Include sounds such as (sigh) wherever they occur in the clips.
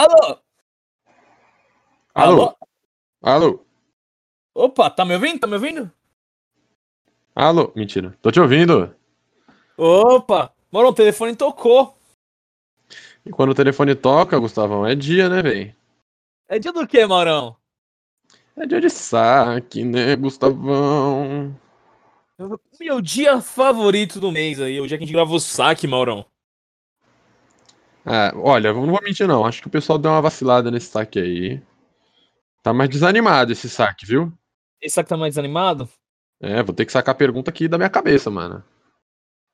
Alô? Alô? Alô? Opa, tá me ouvindo? Tá me ouvindo? Alô? Mentira. Tô te ouvindo. Opa! Mano, o telefone tocou. E quando o telefone toca, Gustavão, é dia, né, véi? É dia do quê, Maurão? É dia de saque, né, Gustavão? Meu dia favorito do mês aí, o dia que a gente grava o saque, Maurão. Ah, olha, eu não vou mentir não, acho que o pessoal deu uma vacilada nesse saque aí. Tá mais desanimado esse saque, viu? Esse saque tá mais desanimado? É, vou ter que sacar a pergunta aqui da minha cabeça, mano.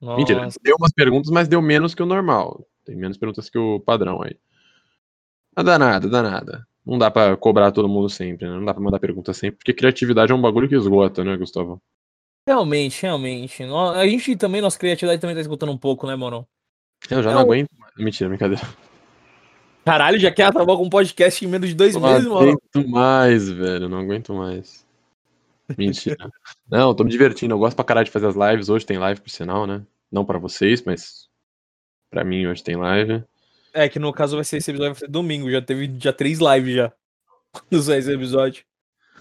Nossa. Mentira, deu umas perguntas, mas deu menos que o normal. Tem menos perguntas que o padrão aí. Mas dá nada, dá nada. Não dá pra cobrar todo mundo sempre, né? Não dá pra mandar pergunta sempre, porque criatividade é um bagulho que esgota, né, Gustavo? Realmente, realmente. A gente também, nossa criatividade também tá escutando um pouco, né, Maurão? Eu já É não o- aguento. Mentira, brincadeira. Caralho, já quer acabar com um podcast em menos de dois Não meses, Maurão. aguento mais, velho. Não aguento mais. Mentira. (laughs) não, tô me divertindo. Eu gosto pra caralho de fazer as lives. Hoje tem live, por sinal, né? Não pra vocês, mas pra mim hoje tem live. É, que no caso vai ser esse episódio vai ser domingo, já teve já três lives já. (laughs) Nos esse episódio.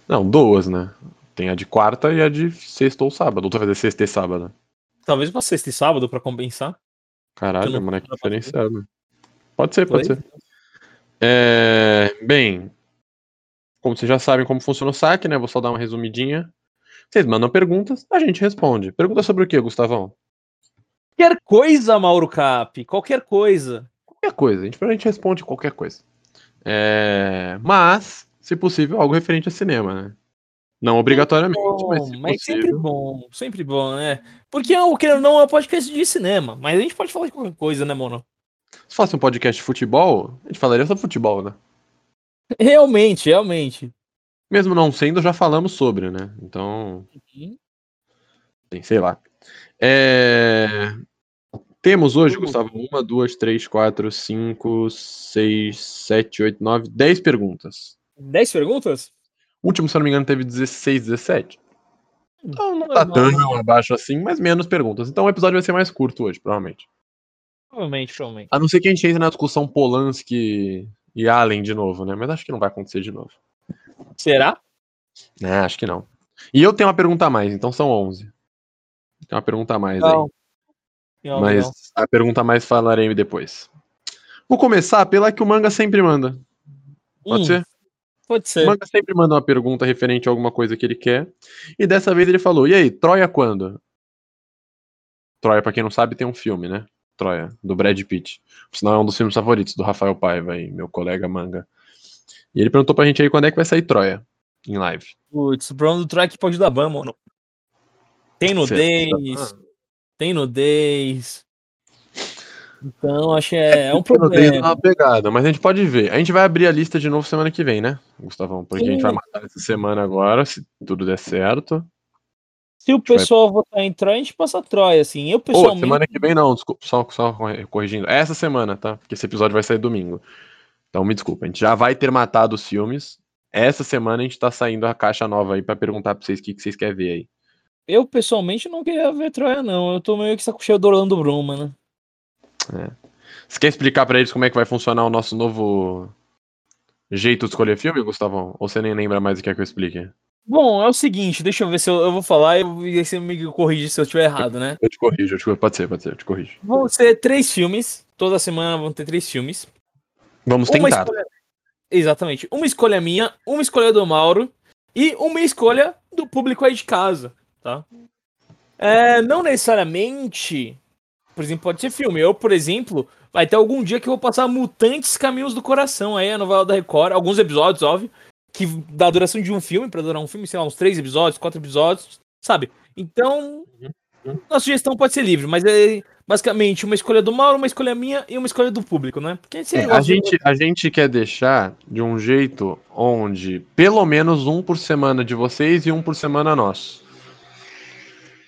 Não, duas, né? Tem a de quarta e a de sexta ou sábado. Outra vai fazer sexta e sábado. Talvez pra sexta e sábado pra compensar. Caralho, é moleque não posso diferenciado. Pode ser, pode ser. É, bem, como vocês já sabem como funciona o saque, né? Vou só dar uma resumidinha. Vocês mandam perguntas, a gente responde. Pergunta sobre o que, Gustavão? Qualquer coisa, Mauro Cap. Qualquer coisa. Qualquer coisa. A gente, a gente responde qualquer coisa. É, mas, se possível, algo referente a cinema, né? Não obrigatoriamente, mas Bom, se mas sempre bom, sempre bom, né? Porque o querendo ou não é um podcast de cinema, mas a gente pode falar de qualquer coisa, né, mano? Se fosse um podcast de futebol, a gente falaria sobre futebol, né? Realmente, realmente. Mesmo não sendo, já falamos sobre, né? Então, Tem, sei lá. É, Temos hoje, Uhum. Gustavo, uma, duas, três, quatro, cinco, seis, sete, oito, nove, dez perguntas. 10 perguntas? O último, se eu não me engano, teve 16, 17. Então não tá tão abaixo assim, mas menos perguntas. Então o episódio vai ser mais curto hoje, provavelmente. Provavelmente, provavelmente. A não ser que a gente entre na discussão Polanski e Allen de novo, né? Mas acho que não vai acontecer de novo. Será? É, acho que não. E eu tenho uma pergunta a mais, então são 11. Tem uma pergunta a mais aí. Não. Não, Mas não. a pergunta a mais falarei depois. Vou começar pela que o manga sempre manda. Pode Hum, ser? Pode O ser. manga sempre manda uma pergunta referente a alguma coisa que ele quer. E dessa vez ele falou: E aí, Troia quando? Troia, pra quem não sabe, tem um filme, né? Troia, do Brad Pitt. Por sinal, é um dos filmes favoritos do Rafael Paiva, aí, meu colega manga. E ele perguntou pra gente aí quando é que vai sair Troia em live. Putz, o problema do track pode dar ban, mano. Tem nudez, tem nudez. Então, acho que é, é um não tenho problema. uma pegada, mas a gente pode ver. A gente vai abrir a lista de novo semana que vem, né, Gustavão? Porque a gente vai Sim. matar essa semana agora, se tudo der certo. Se o vai- pessoal votar em Troia, a gente passa Troia, assim. Eu, pessoalmente, semana que vem não, desculpa, só, só corrigindo. Essa semana, tá? Porque esse episódio vai sair domingo. Então me desculpa, a gente já vai ter matado os filmes. Essa semana a gente tá saindo a caixa nova aí pra perguntar pra vocês o que, que vocês querem ver aí. eu pessoalmente não queria ver Troia, não. Eu tô meio que saco cheio do Orlando Bruma, né? Você quer explicar pra eles como é que vai funcionar o nosso novo jeito de escolher filme, Gustavão? Ou você nem lembra mais o que é que eu explique? Bom, é o seguinte, deixa eu ver se eu, eu vou falar e você me corrige se eu estiver errado, né? Eu te corrijo, eu te. Pode ser, pode ser, eu te corrijo. Vão ser três filmes. Toda semana vão ter três filmes. Vamos Uma tentar. escolha... Exatamente. Uma escolha minha, uma escolha do Mauro e uma escolha do público aí de casa, tá? É, não necessariamente, por exemplo, pode ser filme. Eu, por exemplo, vai ter algum dia que eu vou passar Mutantes Caminhos do Coração aí, a novela da Record, alguns episódios, óbvio, que dá a duração de um filme, pra durar um filme, sei lá, uns três episódios, quatro episódios, sabe? Então, Uhum. a sugestão pode ser livre, mas é basicamente uma escolha do Mauro, uma escolha minha e uma escolha do público, né? Porque É, a, de- gente, a gente quer deixar de um jeito onde pelo menos um por semana de vocês e um por semana nosso.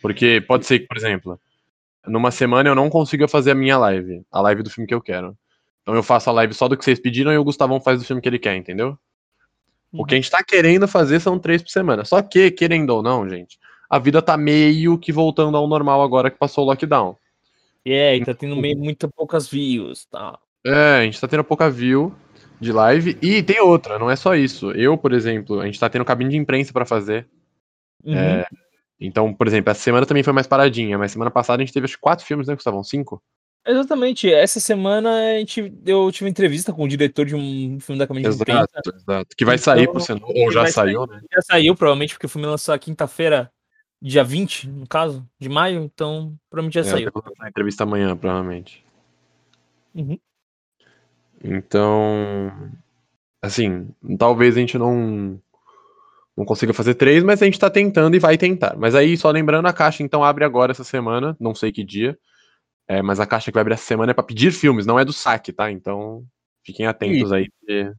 Porque pode ser que, por exemplo, numa semana eu não consiga fazer a minha live, a live do filme que eu quero. Então eu faço a live só do que vocês pediram e o Gustavão faz do filme que ele quer, entendeu? O que a gente tá querendo fazer são três por semana. Só que, querendo ou não, gente, a vida tá meio que voltando ao normal agora que passou o lockdown. É, e tá tendo meio, muito poucas views, tá? É, a gente tá tendo pouca view. de live. E tem outra, não é só isso. Eu, por exemplo, a gente tá tendo cabine de imprensa para fazer. Uhum. É, então, por exemplo, essa semana também foi mais paradinha, mas semana passada a gente teve acho quatro filmes, né, Gustavão? Cinco? Exatamente. Essa semana a gente, eu tive entrevista com o diretor de um filme da Imprensa. Exato, exato. Que vai sair Então, por sinal, que ou já saiu, né? Já saiu, provavelmente, porque o filme lançou quinta-feira, dia 20, no caso, de maio, então provavelmente já É, saiu. eu vou fazer a entrevista amanhã, provavelmente. Uhum. Então, assim, talvez a gente não não consiga fazer três, mas a gente tá tentando e vai tentar. Mas aí, só lembrando, a caixa então abre agora essa semana, não sei que dia. É, mas a caixa que vai abrir essa semana é pra pedir filmes, não é do saque, tá? Então, fiquem atentos aí. porque-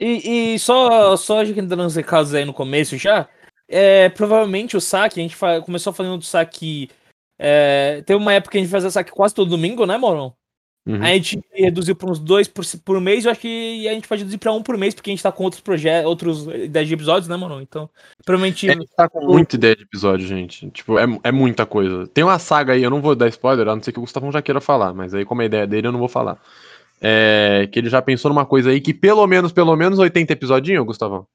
E, e só, só a gente dando uns recados aí no começo já, é, provavelmente o saque, a gente fa- começou fazendo do saque. É, teve uma época que a gente fazia saque quase todo domingo, né, Morão? Uhum. A gente reduziu para uns dois por, por mês, eu acho que a gente pode reduzir para um por mês, porque a gente tá com outros projetos, outros ideias de episódios, né, Morão? Então, provavelmente. É, a gente tá com muita ideia de episódio, gente. Tipo, é, é muita coisa. Tem uma saga aí, eu não vou dar spoiler, a não ser que o Gustavão já queira falar, mas aí, como é a ideia dele, eu não vou falar. É, que ele já pensou numa coisa aí que pelo menos, pelo menos 80 episodinhos, Gustavão?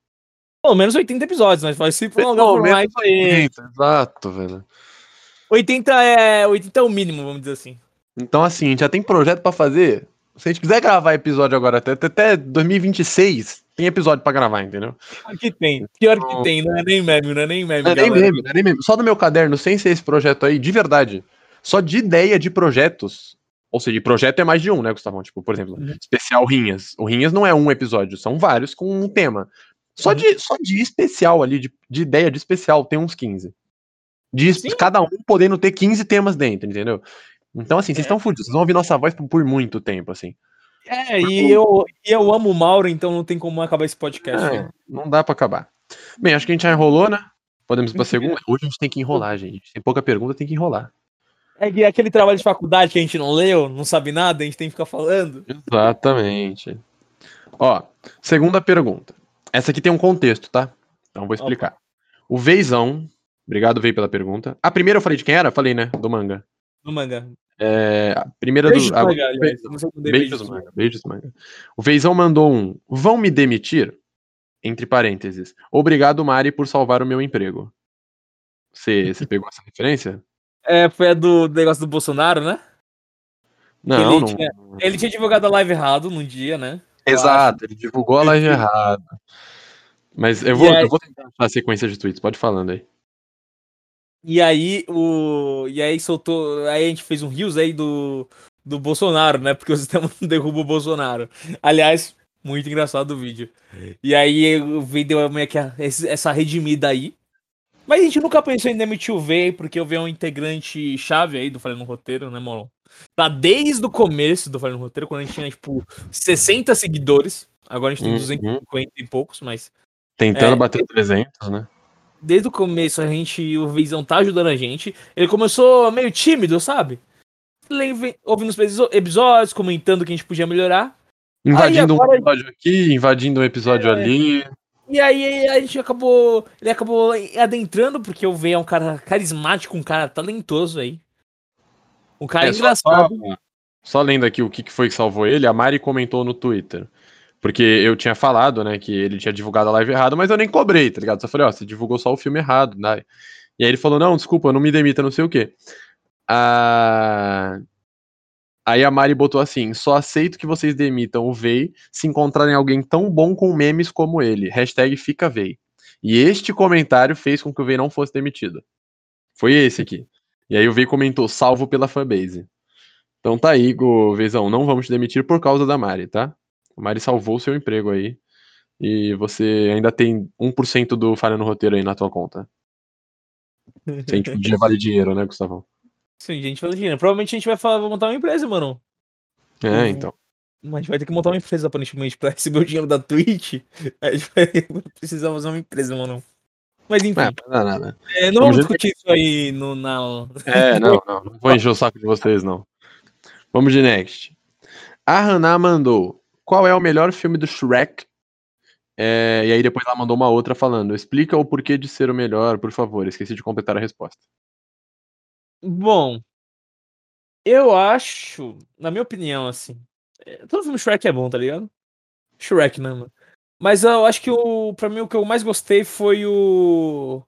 Pelo menos 80 episódios, mas vai se prolongar por mais. aí. 80, exato, velho. 80 é, 80 é o mínimo, vamos dizer assim. Então, assim, a gente já tem projeto pra fazer. Se a gente quiser gravar episódio agora até, até 2026, tem episódio pra gravar, entendeu? Pior que tem. Pior que tem, não é nem meme, não é nem meme. Não é nem meme, não é nem meme. Só no meu caderno, sem ser esse projeto aí, de verdade. Só de ideia de projetos. Ou seja, de projeto é mais de um, né, Gustavão? Tipo, por exemplo, Uhum. especial Rinhas. O Rinhas não é um episódio, são vários com um tema. Só, Uhum. de, só de especial ali, de, de ideia de especial, tem uns 15. De, Sim. cada um podendo ter 15 temas dentro, entendeu? Então, assim, vocês É. estão fudidos. Vocês vão ouvir nossa voz por, muito tempo, assim. É, e eu, e eu amo o Mauro, então não tem como acabar esse podcast. É, né? não dá pra acabar. Bem, acho que a gente já enrolou, né? Podemos ir pra Uhum. segunda. Hoje a gente tem que enrolar, gente. Tem pouca pergunta, tem que enrolar. É que aquele trabalho de faculdade que a gente não leu, não sabe nada, a gente tem que ficar falando. Exatamente. Ó, segunda pergunta. Essa aqui tem um contexto, tá? Então vou explicar. O Veizão, obrigado, Vei, pela pergunta. A primeira eu falei de quem era? Falei, né? Do manga. No manga. É, a primeira Beijos, do. a- Beijos, manga. Beijos, manga. O Veizão mandou um. Vão me demitir? Entre parênteses. Obrigado, Mari, por salvar o meu emprego. Você, você pegou essa referência? (laughs) É, foi a do negócio do Bolsonaro, né? Não, Ele não. tinha- Ele tinha divulgado a live errado num dia, né? Exato, ele divulgou a live (laughs) errada. Mas eu vou, aí- eu vou tentar a sequência de tweets, pode ir falando aí. E aí o. E aí soltou. Aí a gente fez um rios aí do, do Bolsonaro, né? Porque o (laughs) sistema derruba o Bolsonaro. Aliás, muito engraçado o vídeo. E aí o vídeo deu meio que essa redimida aí. Mas a gente nunca pensou em demitir o V, porque o V é um integrante chave aí do Falando no Roteiro, né, Molon? Tá desde o começo do Falando no Roteiro, quando a gente tinha, tipo, 60 seguidores. Agora a gente tem Uhum. 250 e poucos, mas Tentando É, bater 300, né? Desde o começo a gente, o Visão tá ajudando a gente. Ele começou meio tímido, sabe? Ouvindo os episódios, comentando que a gente podia melhorar. Invadindo um agora- episódio aqui, invadindo um episódio É. ali. E aí a gente acabou. Ele acabou adentrando, porque o V é um cara carismático, um cara talentoso aí. Um cara É, engraçado. Só, só lendo aqui o que foi que salvou ele, a Mari comentou no Twitter. Porque eu tinha falado, né, que ele tinha divulgado a live errada, mas eu nem cobrei, tá ligado? Só falei, ó, você divulgou só o filme errado, né? E aí ele falou, não, desculpa, não me demita, não sei o quê. Ah... Aí a Mari botou assim, só aceito que vocês demitam o Vei se encontrarem alguém tão bom com memes como ele. Hashtag fica Vei. E este comentário fez com que o Vei não fosse demitido. Foi esse aqui. E aí o Vei comentou, salvo pela fanbase. Então tá aí, Go Veizão, não vamos te demitir por causa da Mari, tá? A Mari salvou o seu emprego aí. E você ainda tem 1% do falha no roteiro aí na tua conta. Se a gente podia vale dinheiro, né, Gustavão? Sim, gente, fala dinheiro. Provavelmente a gente vai, falar, montar uma empresa, mano. É, Uhum. então. Mas a gente vai ter que montar uma empresa, aparentemente, pra receber o dinheiro da Twitch. A gente vai (laughs) precisar fazer uma empresa, mano. Mas enfim, É, não dá nada. é, não vamos discutir isso aí no, na. É, não, não. Não vou encher o saco de vocês, não. Vamos de next. A Haná mandou. Qual é o melhor filme do Shrek? É, e aí depois ela mandou uma outra falando. Explica o porquê de ser o melhor, por favor. Esqueci de completar a resposta. Bom, eu acho, na minha opinião, assim, é, todo filme Shrek é bom, tá ligado? Shrek, né, mano? Mas eu acho que o, pra mim o que eu mais gostei foi o.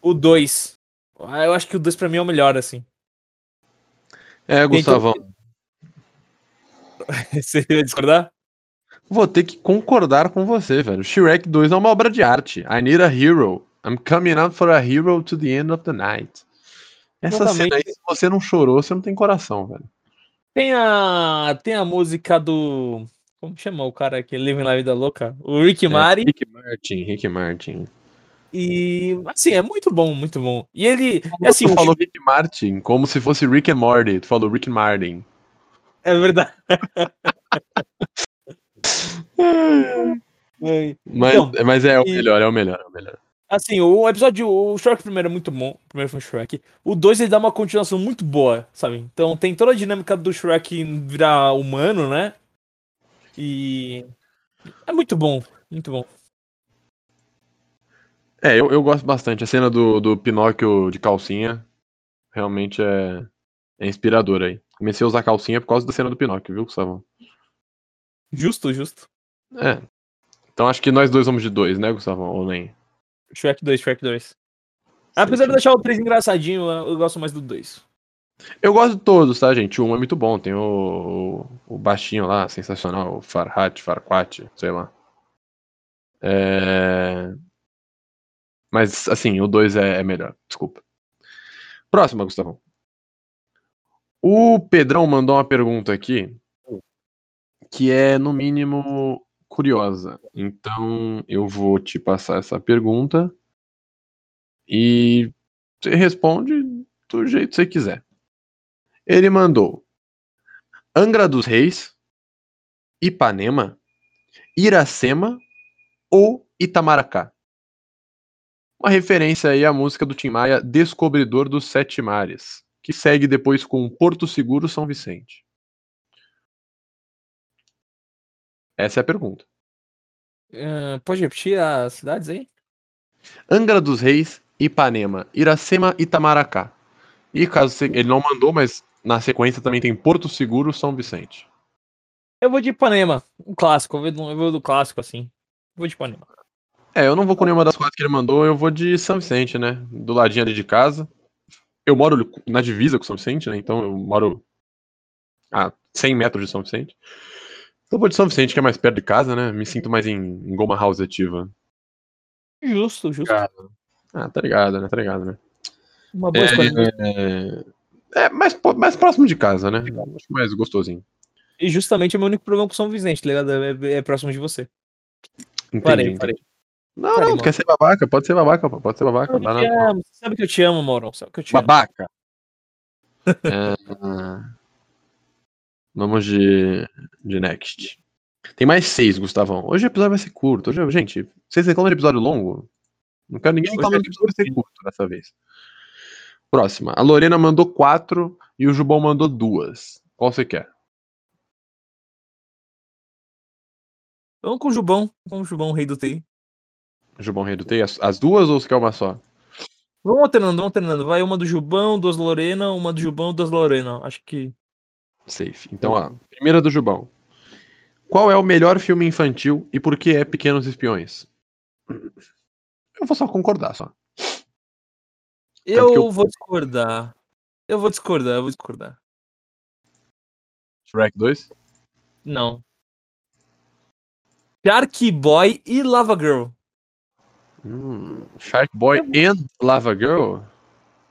O 2. Eu acho que o 2 pra mim é o melhor, assim. É, Gustavão. (laughs) Você ia discordar? Vou ter que concordar com você, velho. Shrek 2 é uma obra de arte. I need a hero. I'm coming out for a hero to the end of the night. Essa Exatamente. cena aí, se você não chorou, você não tem coração, velho. Tem a, tem a música do. Como que chama o cara que Living La Vida Louca? O Rick Mari. É, Rick Martin, Rick Martin. E assim, é muito bom, muito bom. E ele. é assim, tu o- falou Rick Martin, como se fosse Rick and Morty. Tu falou Rick Martin. É verdade. (laughs) É. Mas, Então, mas é o e- melhor, é o melhor, é o melhor. Assim, o episódio. O Shrek primeiro é muito bom. O primeiro foi o Shrek. O 2 ele dá uma continuação muito boa, sabe? Então tem toda a dinâmica do Shrek virar humano, né? E. É muito bom, muito bom. É, eu, eu gosto bastante. A cena do, do Pinóquio de calcinha realmente é, é inspiradora aí. Comecei a usar calcinha por causa da cena do Pinóquio, viu, Gustavo? Justo, justo. É. Então acho que nós dois vamos de dois, né, Gustavo? Ou nem? Shrek 2, Shrek 2. Apesar de deixar o 3 engraçadinho, eu gosto mais do 2. Eu gosto de todos, tá, gente? O um é muito bom. Tem o, o, baixinho lá, sensacional. O Farhat, Farquat, sei lá. É... Mas, assim, o 2 é, é melhor. Desculpa. Próxima, Gustavão. O Pedrão mandou uma pergunta aqui que é, no mínimo, curiosa. Então, eu vou te passar essa pergunta e você responde do jeito que você quiser. Ele mandou Angra dos Reis, Ipanema, Iracema ou Itamaracá. Uma referência aí à música do Tim Maia, Descobridor dos Sete Mares, que segue depois com Porto Seguro São Vicente. Essa é a pergunta. Ah, pode repetir as cidades aí? Angra dos Reis, Ipanema, Iracema e Itamaracá. E caso ele não mandou, mas na sequência também tem Porto Seguro São Vicente. Eu vou de Ipanema, um clássico. Eu vou do, eu vou do clássico, assim. Vou de Ipanema. É, eu não vou com nenhuma das quatro que ele mandou, eu vou de São Vicente, né? Do ladinho ali de casa. Eu moro na divisa com São Vicente, né? Então eu moro a 100 metros de São Vicente. Então vou de São Vicente, que é mais perto de casa, né? Me sinto mais em, em Goma House ativa. Justo, justo. Ah, tá ligado, né? Tá ligado, né? Uma boa escolha. É, é mais, mais próximo de casa, né? Acho mais gostosinho. E justamente é o meu único problema com São Vicente, tá ligado? É, é próximo de você. Entendi. Parei, entendi. Não, não, quer ser babaca? Pode ser babaca, pode ser babaca. Eu dá te na- amo, você sabe que eu te amo, Maurão. Sabe que eu te amo. Babaca. Ah, vamos de, de next. Tem mais seis, Gustavão. Hoje o episódio vai ser curto. Hoje, gente, vocês reclamam de episódio longo? Não quero ninguém reclamando é que o episódio vai ser curto dessa vez. Próxima. A Lorena mandou quatro e o Jubão mandou duas. Qual você quer? Vamos com o Jubão. Com o Jubão, rei do TI. Jubão redutei as, as duas ou você quer uma só? Vamos alternando, vamos alternando. Vai uma do Jubão, duas Lorena, uma do Jubão, duas Lorena. Acho que. Safe. Então, ó, primeira do Jubão. Qual é o melhor filme infantil e por que é Pequenos Espiões? Eu vou só concordar, só. Eu, eu- vou discordar. Eu vou discordar, eu vou discordar. Shrek 2? Não. Shark Boy e Lava Girl. Hum, Shark Boy and Lava Girl?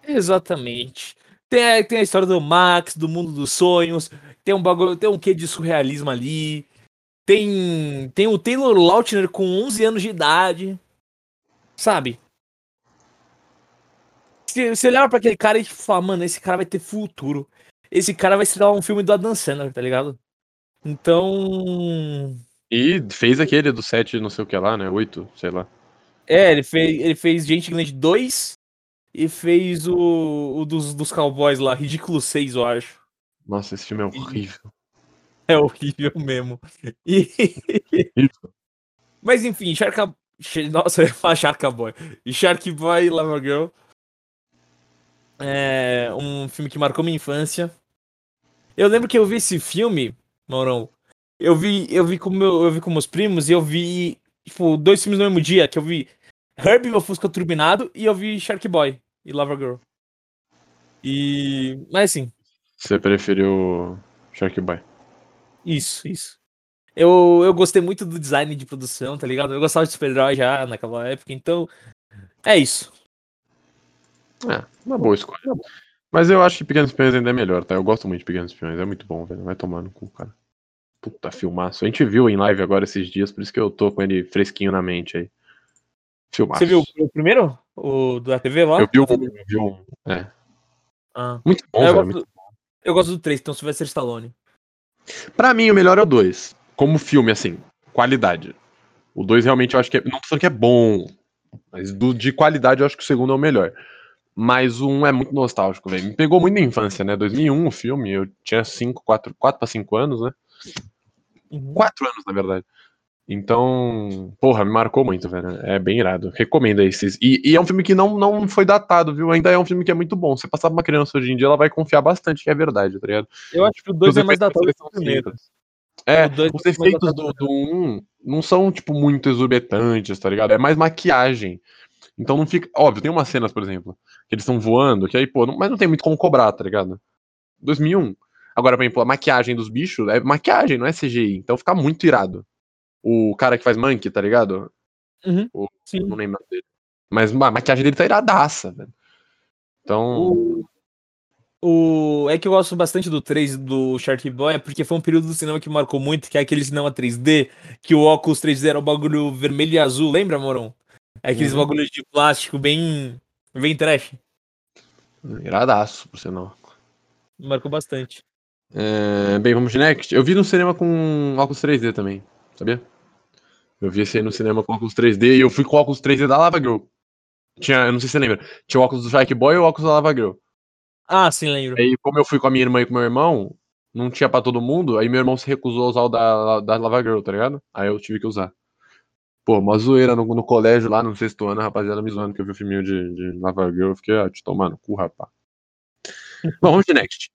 Exatamente. Tem a, tem a história do Max, do mundo dos sonhos. Tem um bagulho, tem um quê de surrealismo ali. Tem tem o Taylor Lautner com 11 anos de idade. Sabe? Se você olhar pra aquele cara e fala, mano, esse cara vai ter futuro. Esse cara vai ser um filme do Adam Sandler, tá ligado? Então. E fez aquele do 7, não sei o que lá, né? 8, sei lá. É, ele fez, ele fez Gente Grande 2 e fez o, o dos, dos Cowboys lá, Ridículo 6, eu acho. Nossa, esse filme é horrível. (laughs) É horrível mesmo. E... Mas enfim, Shark... (laughs) Nossa, eu ia falar Shark Boy. Shark Boy e Lava Girl. É um filme que marcou minha infância. Eu lembro que eu vi esse filme, Maurão, Eu vi, eu vi com meu, eu vi com meus primos e eu vi, tipo, dois filmes no mesmo dia, que eu vi Herbie, meu Fusca Turbinado, e eu vi Shark Boy e Lover Girl. E. Mas assim. Você preferiu Shark Boy? Isso, isso. Eu, eu gostei muito do design de produção, tá ligado? Eu gostava de super-herói já naquela época, então. É isso. É, uma boa escolha. Mas eu acho que Pequenos Espiões ainda é melhor, tá? Eu gosto muito de Pequenos Espiões, é muito bom, velho. Vai tomar no cu, cara. Puta filmaço. A gente viu em live agora esses dias, por isso que eu tô com ele fresquinho na mente aí. Filmaço. Você viu o primeiro? O da TV lá? Eu vi o um, é. Ah. Muito bom, eu, velho. gosto, muito do- eu gosto do 3, então se vai ser Stallone. Pra mim, o melhor é o 2. Como filme, assim, qualidade. O 2 realmente eu acho que é. Não tô falando que é bom, mas do, de qualidade eu acho que o segundo é o melhor. Mas o 1 é muito nostálgico, velho. Me pegou muito na infância, né? 2001 o filme, eu tinha 5, 4, 4 pra 5 anos, né? Uhum. 4 anos, na verdade. Então, porra, me marcou muito, velho. É bem irado. Recomendo esses- E, e é um filme que não, não foi datado, viu? Ainda é um filme que é muito bom. Se passar pra uma criança hoje em dia, ela vai confiar bastante que é verdade, tá ligado? Eu acho que o 2 Os é mais datado que são o primeiro. É, os é efeitos do, do 1 não são, tipo, muito exorbitantes, tá ligado? É mais maquiagem. Então não fica. Óbvio, tem umas cenas, por exemplo, que eles estão voando, que aí, pô, não- mas não tem muito como cobrar, tá ligado? 2001. Agora, por exemplo, a maquiagem dos bichos é maquiagem, não é CGI. Então fica muito irado. O cara que faz Monkey, tá ligado? Uhum. O- Sim. Não lembro dele. Mas a maquiagem dele tá iradaça, velho. Então. O, o, é que eu gosto bastante do 3 do Shark Boy, é porque foi um período do cinema que marcou muito, que é aquele cinema 3D, que o óculos 3D era o bagulho vermelho e azul, lembra, Moron? É aqueles Uhum. bagulhos de plástico bem, bem trash. Iradaço, por sinal. Marcou bastante. É, bem, vamos de next. Eu vi no cinema com óculos 3D também, sabia? Eu vi esse aí no cinema com óculos 3D e eu fui com óculos 3D da Lava Girl. Tinha, eu não sei se você lembra, tinha o óculos do Shark Boy e o óculos da Lava Girl. Ah, sim, lembro. Aí, como eu fui com a minha irmã e com meu irmão, não tinha pra todo mundo, aí meu irmão se recusou a usar o da, da Lava Girl, tá ligado? Aí eu tive que usar. Pô, uma zoeira no, no colégio lá no sexto ano, a rapaziada me zoando que eu vi o filminho de, de Lava Girl, eu fiquei, ah, te tomar no cu, rapá. Bom, vamos de next.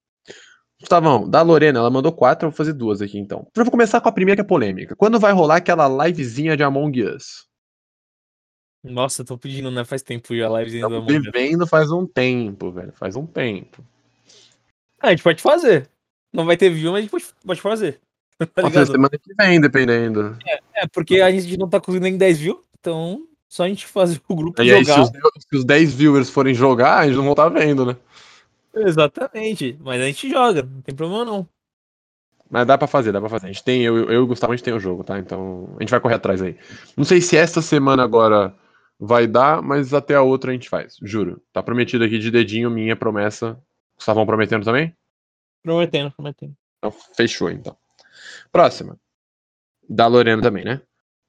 Gustavão, da Lorena, ela mandou quatro, eu vou fazer duas aqui então. Eu vou começar com a primeira que é polêmica. Quando vai rolar aquela livezinha de Among Us? Nossa, tô pedindo, né? Faz tempo já a livezinha do Estamos Among Us. vivendo faz um tempo, velho. Faz um tempo. Ah, a gente pode fazer. Não vai ter view, mas a gente pode, pode fazer. (laughs) Tá semana que vem, dependendo. É, porque a gente não tá conseguindo nem 10 views, então só a gente (laughs) fazer o grupo E aí, se jogar. os, se os 10 viewers forem jogar, a gente não vão estar vendo, né? Exatamente. Mas a gente joga, não tem problema não. Mas dá pra fazer, dá pra fazer. A gente tem, eu, eu e o Gustavo, a gente tem o jogo, tá? Então a gente vai correr atrás aí. Não sei se esta semana agora vai dar, mas até a outra a gente faz, juro. Tá prometido aqui de dedinho, minha promessa. Gustavão prometendo também? Prometendo, prometendo. Então, fechou, então. Próxima. Da Lorena também, né?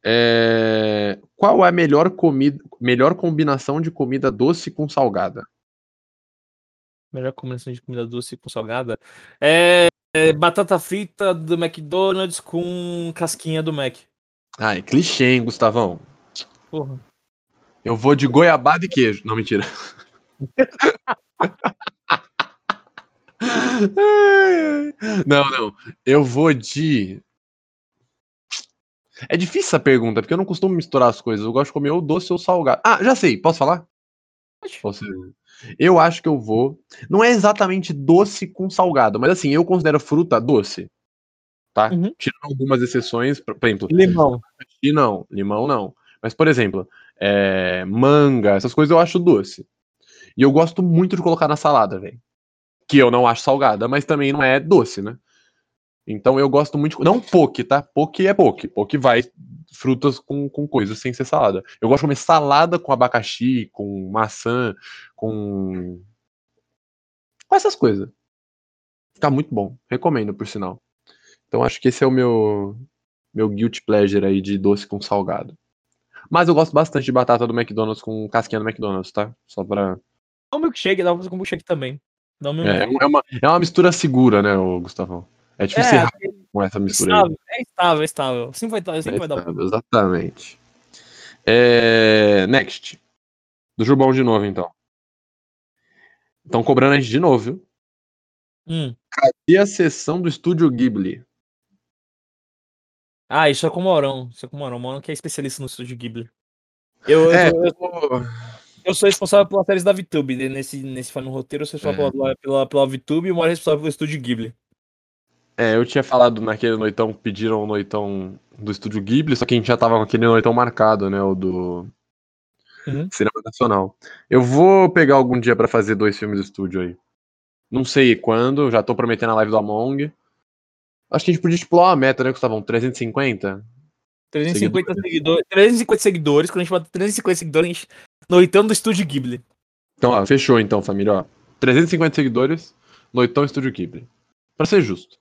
É, Qual é a melhor comida, melhor combinação de comida doce com salgada? Melhor combinação de comida doce com salgada. É, é batata frita do McDonald's com casquinha do Mac. Ai, clichê, hein, Gustavão? Porra. Eu vou de goiabada e queijo. Não, mentira. (laughs) não, não. Eu vou de. É difícil essa pergunta, porque eu não costumo misturar as coisas. Eu gosto de comer ou doce ou salgado. Ah, já sei. Posso falar? Posso... Eu acho que eu vou. Não é exatamente doce com salgado, mas assim, eu considero fruta doce. Tá? Uhum. Tirando algumas exceções, por exemplo, Limão. e não, limão não. Mas, por exemplo, é, manga, essas coisas eu acho doce. E eu gosto muito de colocar na salada, velho. Que eu não acho salgada, mas também não é doce, né? Então eu gosto muito. Não poke, tá? Poke é poke. Poke vai frutas com, com coisas sem ser salada. Eu gosto de comer salada com abacaxi, com maçã, com. Com essas coisas. Fica muito bom. Recomendo, por sinal. Então acho que esse é o meu meu guilty pleasure aí de doce com salgado. Mas eu gosto bastante de batata do McDonald's com casquinha do McDonald's, tá? Só pra. Dá um milkshake, dá pra fazer com milkshake também. Dá um É, é uma, é uma mistura segura, né, Gustavão? É difícil É, errar com essa mistura aí. estável, é estável, é estável. Sempre vai, estar- sempre É vai dar estável, exatamente. É, Next. Do Jubão de novo, então. Estão cobrando a gente de novo, viu? Hum, E a sessão do estúdio Ghibli? Ah, isso é com o Morão. Isso é com o Morão. O Morão que é especialista no estúdio Ghibli. Eu, É, eu, eu, eu sou responsável pelas séries da VTube. né? Nesse, nesse no roteiro, eu sou responsável É. pela, pela, pela VTube e o Morão é responsável pelo estúdio Ghibli. É, eu tinha falado naquele noitão, pediram o noitão do estúdio Ghibli, só que a gente já tava com aquele noitão marcado, né? O do Uhum. Cinema Nacional. Eu vou pegar algum dia pra fazer dois filmes do estúdio aí. Não sei quando, já tô prometendo a live do Among. Acho que a gente podia estipular uma meta, né, Gustavão? 350? 350 seguidores. 350 seguidores. Quando a gente bota 350 seguidores, a gente noitando do estúdio Ghibli. Então, ó, fechou então, família, ó. 350 seguidores, noitão estúdio Ghibli. Pra ser justo.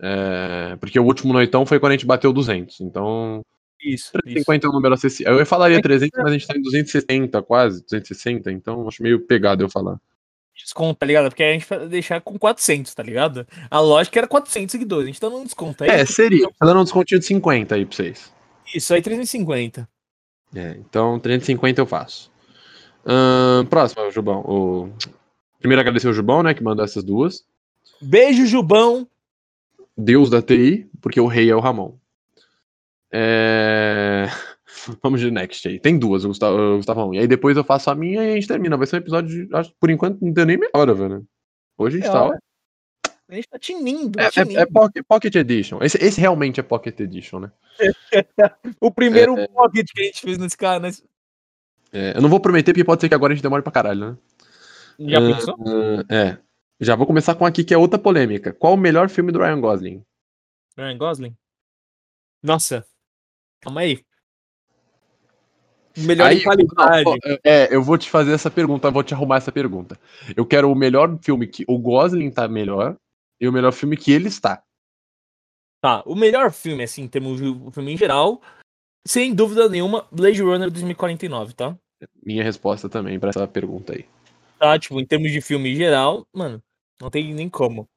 É, porque o último noitão foi quando a gente bateu 200, então Isso. isso. 350 é um número acessível. Eu falaria 300, mas a gente tá em 270 quase, 260, então acho meio pegado eu falar. Desconto, tá ligado? Porque a gente vai deixar com 400, tá ligado? A lógica era 400 seguidores. A gente tá dando um desconto aí. É, seria. Tá dando um descontinho de 50 aí pra vocês. Isso aí, 350. É, então 350 eu faço. Ahn, próximo, Jubão. O... Primeiro agradecer o Jubão, né, que mandou essas duas. Beijo, Jubão. Deus da TI, porque o rei é o Ramon. É... (laughs) Vamos de next aí. Tem duas, Gustavo, Gustavão. E aí depois eu faço a minha e a gente termina. Vai ser um episódio, de, acho, por enquanto, não deu nem meia hora, velho. Hoje a gente Meia tá. A gente tá tinindo. É, tinindo. é, é pocket, pocket Edition. Esse, esse realmente é Pocket Edition, né? (laughs) O primeiro pocket que a gente fez nesse cara, né? É, eu não vou prometer porque pode ser que agora a gente demore pra caralho, né? Já Ah, pensou? ah, é. Já vou começar com aqui que é outra polêmica. Qual o melhor filme do Ryan Gosling? Ryan Gosling? Nossa. Calma aí. Melhor Aí, em qualidade. não, é, eu vou te fazer essa pergunta, eu vou te arrumar essa pergunta. Eu quero o melhor filme que o Gosling tá melhor e o melhor filme que ele está. Tá, o melhor filme, assim, em termos de filme em geral, sem dúvida nenhuma, Blade Runner 2049, tá? Minha resposta também pra essa pergunta aí. Tá, tipo, em termos de filme em geral, mano, não tem nem como.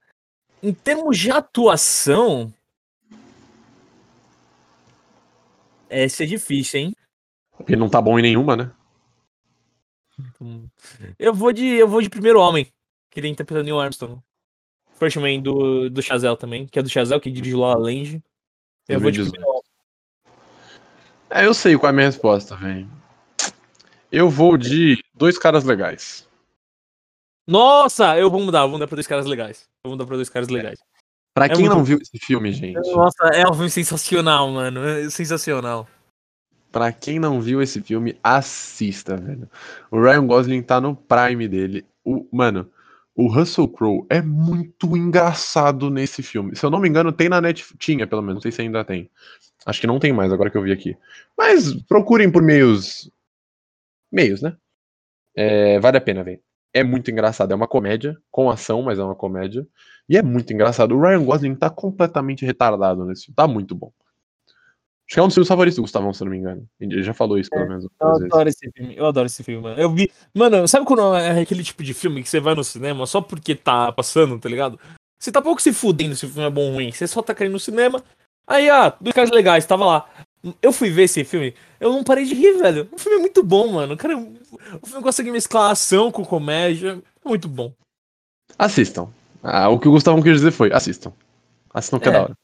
Em termos de atuação. Essa é difícil, hein? Porque não tá bom em nenhuma, né? Eu vou de. Eu vou de primeiro homem. Que ele interpreta Neil Armstrong. First Man do, do Chazelle também, que é do Chazelle, que dirigiu La La Land. Eu vou de 2018. primeiro homem. É, eu sei qual é a minha resposta, velho. Eu vou de dois caras legais. Nossa, eu vou mudar, vou mudar pra dois caras legais. Vou mudar pra dois caras legais. Pra É quem muito não viu esse filme, gente, Nossa, é um filme sensacional, mano. É sensacional. pra quem não viu esse filme, assista, velho. O Ryan Gosling tá no prime dele. O, mano, o Russell Crowe é muito engraçado nesse filme. Se eu não me engano, tem na Netflix. Tinha, pelo menos. Não sei se ainda tem. Acho que não tem mais agora que eu vi aqui. Mas procurem por meios. Meios, né? É, vale a pena, velho. É muito engraçado. É uma comédia, com ação, mas é uma comédia. E é muito engraçado. O Ryan Gosling tá completamente retardado nesse filme. Tá muito bom. Acho que é um dos seus favoritos Gustavão, se não me engano. Ele já falou isso, pelo menos. Eu vezes. adoro esse filme. Eu adoro esse filme, mano. Eu vi. Mano, sabe quando é aquele tipo de filme que você vai no cinema só porque tá passando, tá ligado? Você tá pouco se fudendo se o filme é bom ou ruim. Você só tá querendo no cinema. Aí, ah, dois caras legais, tava lá. Eu fui ver esse filme, eu não parei de rir, velho. O filme é muito bom, mano. Cara, o filme consegue mesclar ação com comédia. É muito bom. Assistam. Ah, o que o Gustavão quis dizer foi: assistam. Assistam que é, É. da hora.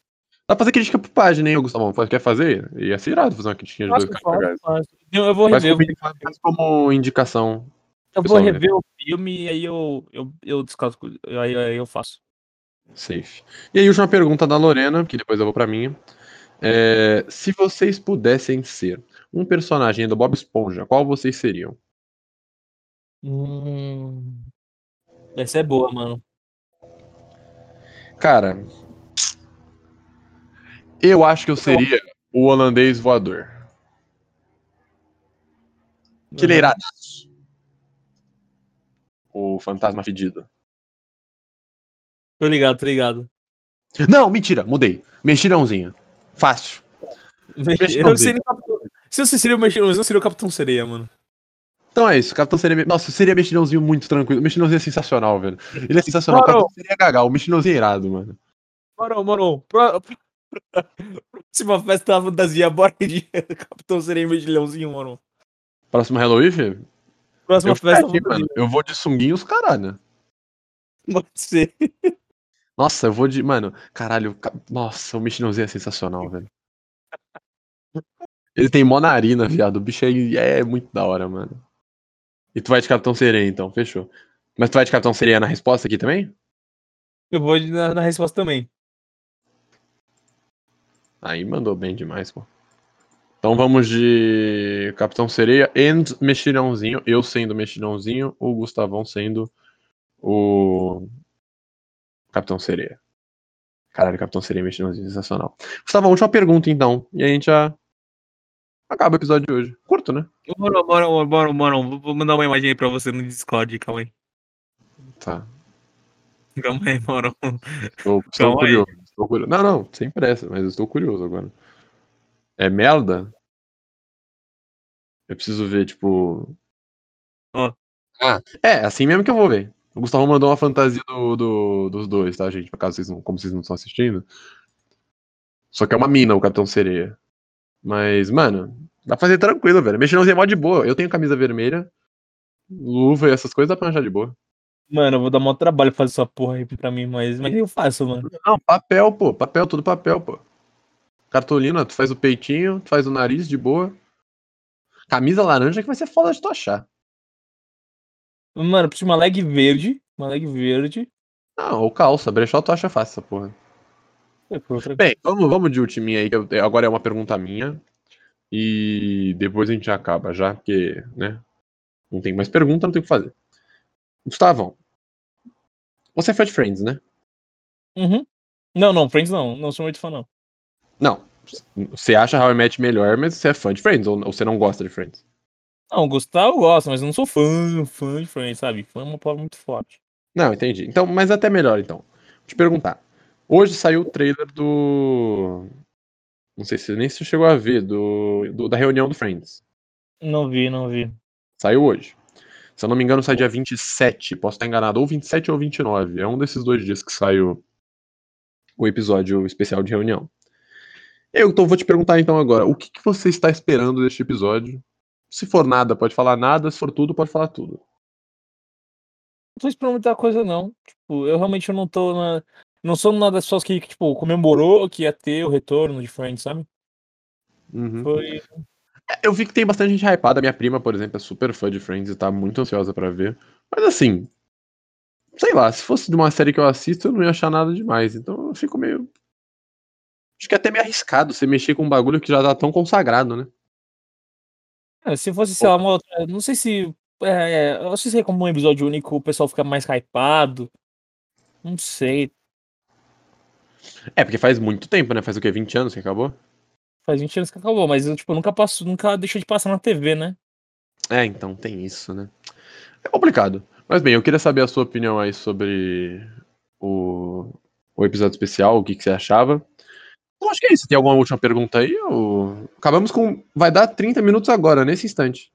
Dá pra fazer crítica por página, hein, Gustavão? Quer fazer? Ia ser irado fazer uma crítica de dois faço. Eu eu vou rever. como, faz como indicação. Eu vou ver. rever o filme e aí eu, eu, eu descaso. Aí, aí eu faço. Safe. E aí, última pergunta da Lorena, que depois eu vou pra minha. É, se vocês pudessem ser um personagem do Bob Esponja, qual vocês seriam? Hum... Essa é boa, mano. Cara, eu acho que eu seria o holandês voador. Que ele é iradaço. O fantasma fedido. Tô ligado, tô ligado. Não, mentira, mudei. Mexilhãozinho. Fácil. Eu não Capitão... Se você seria o mexilhãozinho, eu seria o Capitão Sereia, mano. Então é isso, o Capitão seria. Nossa, seria mexilhãozinho muito tranquilo. O mexilhãozinho é sensacional, velho. Ele é sensacional. O Mano. Capitão seria gagal. O mexilhãozinho é irado, mano. Mano, mano. Pro... Próxima festa da fantasia, bora de (laughs) Capitão Sereia e mexilhãozinho, mano. Próximo Halloween, filho? Próxima Eu, festa da aqui, mano, eu vou de sunguinho os caralho. Pode ser. (laughs) Nossa, eu vou de. Mano, caralho. ca- Nossa, o mexilhãozinho é sensacional, velho. Ele tem mó narina, viado. O bicho aí é muito da hora, mano. E tu vai de Capitão Sereia, então, fechou. Mas tu vai de Capitão Sereia na resposta aqui também? Eu vou na, na resposta também. Aí mandou bem demais, pô. Então vamos de Capitão Sereia and Mexilhãozinho. Eu sendo Mexilhãozinho, o Gustavão sendo o Capitão Sereia. Caralho, Capitão Sereia e Mexilhãozinho, sensacional. Gustavão, última pergunta então. E a gente já acaba o episódio de hoje. Curto, né? Bora, bora, bora, bora. Vou mandar uma imagem aí pra você no Discord, calma aí. Tá. Calma aí, Moro. Estou, estou Calma aí. curioso. Estou curioso. Não, não, sem pressa, mas eu estou curioso agora. É merda? Eu preciso ver, tipo. Ó. Ah, é, assim mesmo que eu vou ver. O Gustavo mandou uma fantasia do, do- dos dois, tá, gente? Por caso vocês não, como vocês não estão assistindo. Só que é uma mina, o Capitão Sereia. Mas, mano, dá pra fazer tranquilo, velho. Mexilhãozinho é mó de boa. Eu tenho camisa vermelha, luva e essas coisas, dá pra arranjar de boa. Mano, eu vou dar maior trabalho fazer essa porra aí pra mim, mas, mas eu faço, mano. Não, papel, pô. Papel, tudo papel, pô. Cartolina, tu faz o peitinho, tu faz o nariz de boa. Camisa laranja que vai ser foda de tu achar. Mano, eu preciso de uma leg verde. Uma leg verde. Não, ou calça, brechó tu acha fácil essa porra. É, Bem, vamos, vamos de ultiminha aí, que eu- agora é uma pergunta minha. E depois a gente acaba, já, porque, né? Não tem mais pergunta, não tem o que fazer. Gustavão, você é fã de Friends, né? Uhum. Não, não, Friends não. Não sou muito fã, não. Não. Você acha How I Met melhor, mas você é fã de Friends, ou, ou você não gosta de Friends? Não, gostar eu gosto, mas eu não sou fã, fã de Friends, sabe? Fã é uma palavra muito forte. Não, entendi. Então, mas até melhor, então. Vou te perguntar. Hoje saiu o trailer do. Não sei se nem se você chegou a ver, do, do- da reunião do Friends. Não vi, não vi. Saiu hoje. Se eu não me engano, sai dia 27. Posso estar enganado. Ou 27 ou 29. É um desses dois dias que saiu o episódio especial de reunião. Eu então, vou te perguntar então agora. O que, que você está esperando deste episódio? Se for nada, pode falar nada. Se for tudo, pode falar tudo. Não tô esperando muita coisa, não. Tipo, eu realmente não tô na. Não sou uma das pessoas que, tipo, comemorou que ia ter o retorno de Friends, sabe? Uhum. Foi. Eu vi que tem bastante gente hypada. Minha prima, por exemplo, é super fã de Friends e tá muito ansiosa pra ver. Mas assim, sei lá, se fosse de uma série que eu assisto, eu não ia achar nada demais. Então eu fico meio. Acho que é até meio arriscado você mexer com um bagulho que já tá tão consagrado, né? É, se fosse, sei lá, uma outra. Não sei se. É, é, eu não sei se é como um episódio único o pessoal fica mais hypado. Não sei. É, porque faz muito tempo, né? Faz o quê? 20 anos que acabou? Faz 20 anos que acabou, mas eu, tipo, nunca passo, nunca deixou de passar na TV, né? É, então tem isso, né? É complicado. Mas bem, eu queria saber a sua opinião aí sobre o, o episódio especial, o que, que você achava. Eu acho que é isso. Tem alguma última pergunta aí? Ou... Acabamos com. Vai dar 30 minutos agora, nesse instante.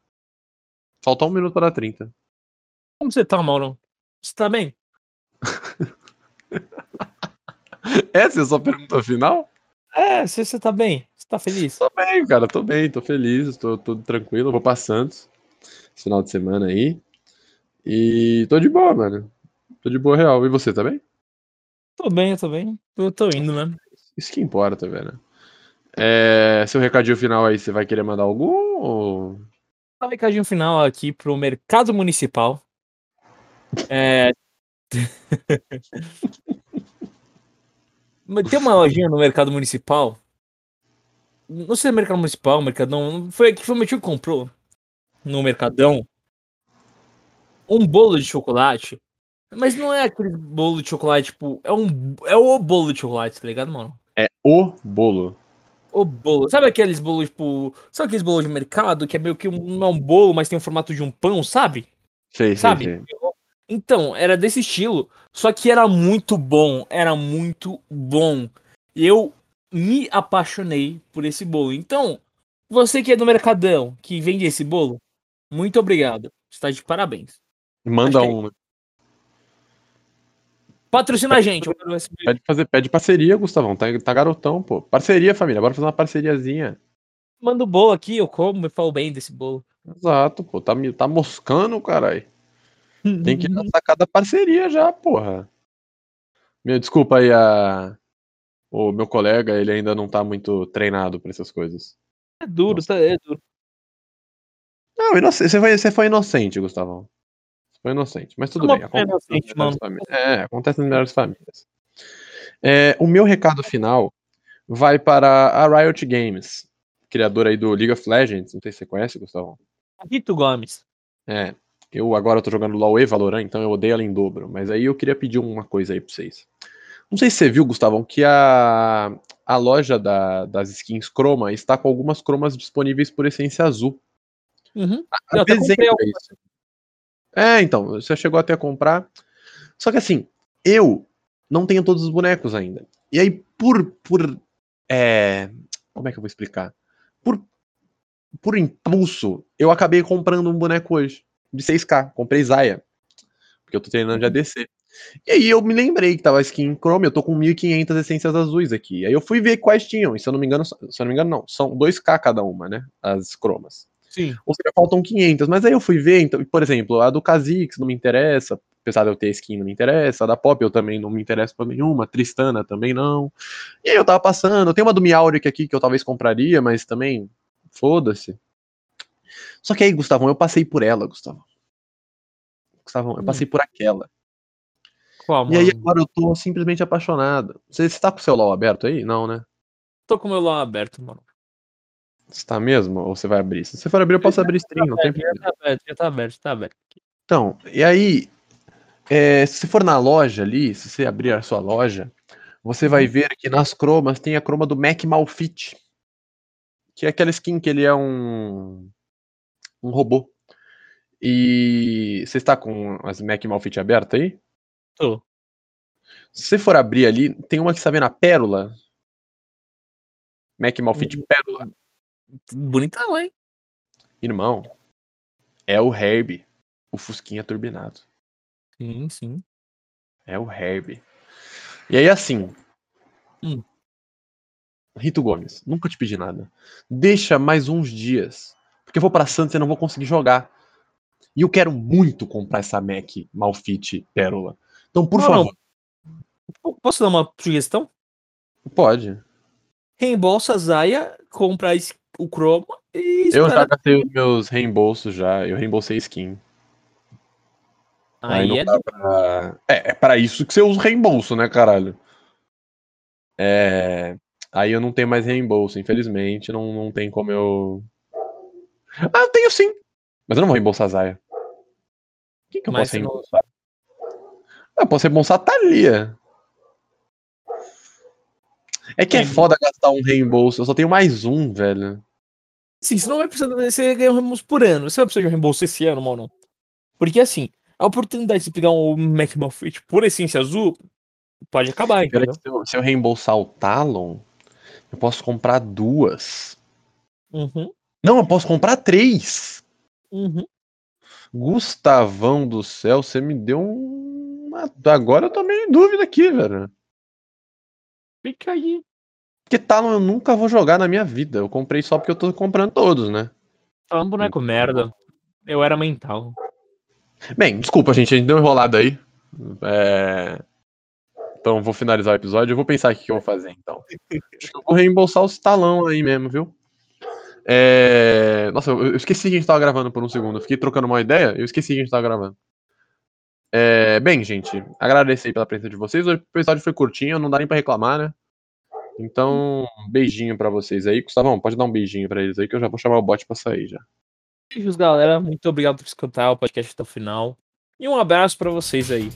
Falta um minuto para dar 30. Como você tá, Mauro? Você tá bem? (laughs) Essa é a sua pergunta final? É, você, você tá bem? Você tá feliz? Tô bem, cara, tô bem, tô feliz, tô tudo tranquilo. Vou pra Santos esse final de semana aí. E tô de boa, mano. Tô de boa real. E você, tá bem? Tô bem, eu tô bem. Eu tô indo, né? Isso que importa, velho. É, seu recadinho final aí, você vai querer mandar algum? Ou... Um recadinho final aqui pro mercado municipal. É. (laughs) Tem uma lojinha no mercado municipal. Não sei se é mercado municipal, mercadão. Foi aqui que foi meu tio que comprou. No mercadão. Um bolo de chocolate. Mas não é aquele bolo de chocolate, tipo. É, um, é o bolo de chocolate, tá ligado, mano? É o bolo. O bolo. Sabe aqueles bolos, tipo. Sabe aqueles bolos de mercado que é meio que um, não é um bolo, mas tem o formato de um pão, sabe? Sei, sei, Sabe? sei. Então, era desse estilo. Só que era muito bom. Era muito bom. Eu me apaixonei por esse bolo. Então, você que é do Mercadão, que vende esse bolo, muito obrigado. Está de parabéns. Manda é um. Patrocina a gente. Pede, fazer, pede parceria, Gustavão. Tá, tá garotão, pô. Parceria, família. Bora fazer uma parceriazinha. Manda o bolo aqui, eu como e falo bem desse bolo. Exato, pô. Tá, tá moscando, caralho. Tem que sacar da parceria já, porra. Meu, desculpa aí a. O meu colega, ele ainda não tá muito treinado pra essas coisas. É duro, tá, é duro. Não, você foi, você foi inocente, Gustavão. Foi inocente, mas tudo Uma bem. Acontece nas inocente, melhores mano. famílias. É, acontece nas melhores famílias. É, o meu recado final vai para a Riot Games, criadora aí do League of Legends. Não sei se você conhece, Gustavão. Rito Gomes. É, eu agora tô jogando LoL e Valorant, então eu odeio ela em dobro. Mas aí eu queria pedir uma coisa aí pra vocês. Não sei se você viu, Gustavão, que a, a loja da- das skins Chroma está com algumas cromas disponíveis por essência azul. Uhum. Eu até comprei isso. É, então, você chegou até a comprar. Só que assim, eu não tenho todos os bonecos ainda. E aí, por. por é, como é que eu vou explicar? Por, por impulso, eu acabei comprando um boneco hoje. De 6K. Comprei Zaya. Porque eu tô treinando de ADC. E aí eu me lembrei que tava skin Chrome, eu tô com 1500 essências azuis aqui. Aí eu fui ver quais tinham, e se eu não me engano, se eu não me engano não, são 2k cada uma, né, as cromas. Sim. Ou seja, faltam 500. Mas aí eu fui ver, então, por exemplo, a do Kha'Zix não me interessa, apesar de eu ter skin, não me interessa. A da Pop eu também não me interessa por nenhuma. Tristana também não. E aí eu tava passando. Tem uma do Miauric aqui que eu talvez compraria, mas também foda-se. Só que aí, Gustavão, eu passei por ela, Gustavão. Gustavão, eu Hum. passei por aquela. Qual, E aí mano? agora eu tô simplesmente apaixonado. Você, você tá com o seu LOL aberto aí? Não, né? Tô com o meu LOL aberto, mano. Você tá mesmo? Ou você vai abrir? Se você for abrir, eu posso abrir stream, não tem Já problema. tá aberto, já tá aberto, já tá aberto. Então, e aí, é, se você for na loja ali, se você abrir a sua loja, você vai ver que nas cromas tem a croma do Mac Malfit, que é aquela skin que ele é um um robô. E você está com as Mac Malfit aberta aí? Tô. Se você for abrir ali, tem uma que está vendo a pérola. Mac Malfit pérola. Bonitão, hein? Irmão, é o Herb, o Fusquinha turbinado. Sim, sim. É o Herb. E aí, assim. Hum. Rito Gomes, nunca te pedi nada. Deixa mais uns dias. Porque eu vou pra Santos e não vou conseguir jogar. E eu quero muito comprar essa Mac Malfit Pérola. Então, por Não, não. favor, P- Posso dar uma sugestão? pode. Reembolsa a Zaya, compra es- o Chroma e Eu já gastei os meus reembolsos já. Eu reembolsei skin. Aí não é pra... É, é pra isso que você usa o reembolso, né, caralho? É... Aí eu não tenho mais reembolso, infelizmente. Não, não tem como eu. Ah, eu tenho sim. Mas eu não vou reembolsar a Zaya. Quem que eu Mas posso você não- reembolsar? Ah, Eu posso reembolsar a Thalia. É que É. foda gastar um reembolso. Eu só tenho mais um, velho. Sim, você não vai precisar. Você ganha um reembolso por ano. Você vai precisar de um reembolso esse ano, mano. Porque assim, a oportunidade de pegar um Mac Malfit por essência azul pode acabar, entendeu? Se eu, se eu reembolsar o Talon, eu posso comprar duas. Uhum, Não, eu posso comprar três. uhum. Gustavão do céu, você me deu um. Agora eu tô meio em dúvida aqui, velho. Fica aí. Porque Talon eu nunca vou jogar na minha vida. Eu comprei só porque eu tô comprando todos, né? Tá um boneco merda. Eu era mental. Bem, desculpa, gente, a gente deu uma enrolada aí. É, Então vou finalizar o episódio. Eu vou pensar o que eu vou fazer, então. (laughs) Acho que eu vou reembolsar os talão aí mesmo, viu? É... Nossa, eu esqueci que a gente tava gravando por um segundo. Eu fiquei trocando uma ideia, eu esqueci que a gente tava gravando. É... Bem, gente, agradecer aí pela presença de vocês. O episódio foi curtinho, não dá nem pra reclamar, né? Então, um beijinho pra vocês aí. Gustavão, pode dar um beijinho pra eles aí que eu já vou chamar o bot pra sair já. Beijos, galera. Muito obrigado por escutar o podcast até o final. E um abraço pra vocês aí.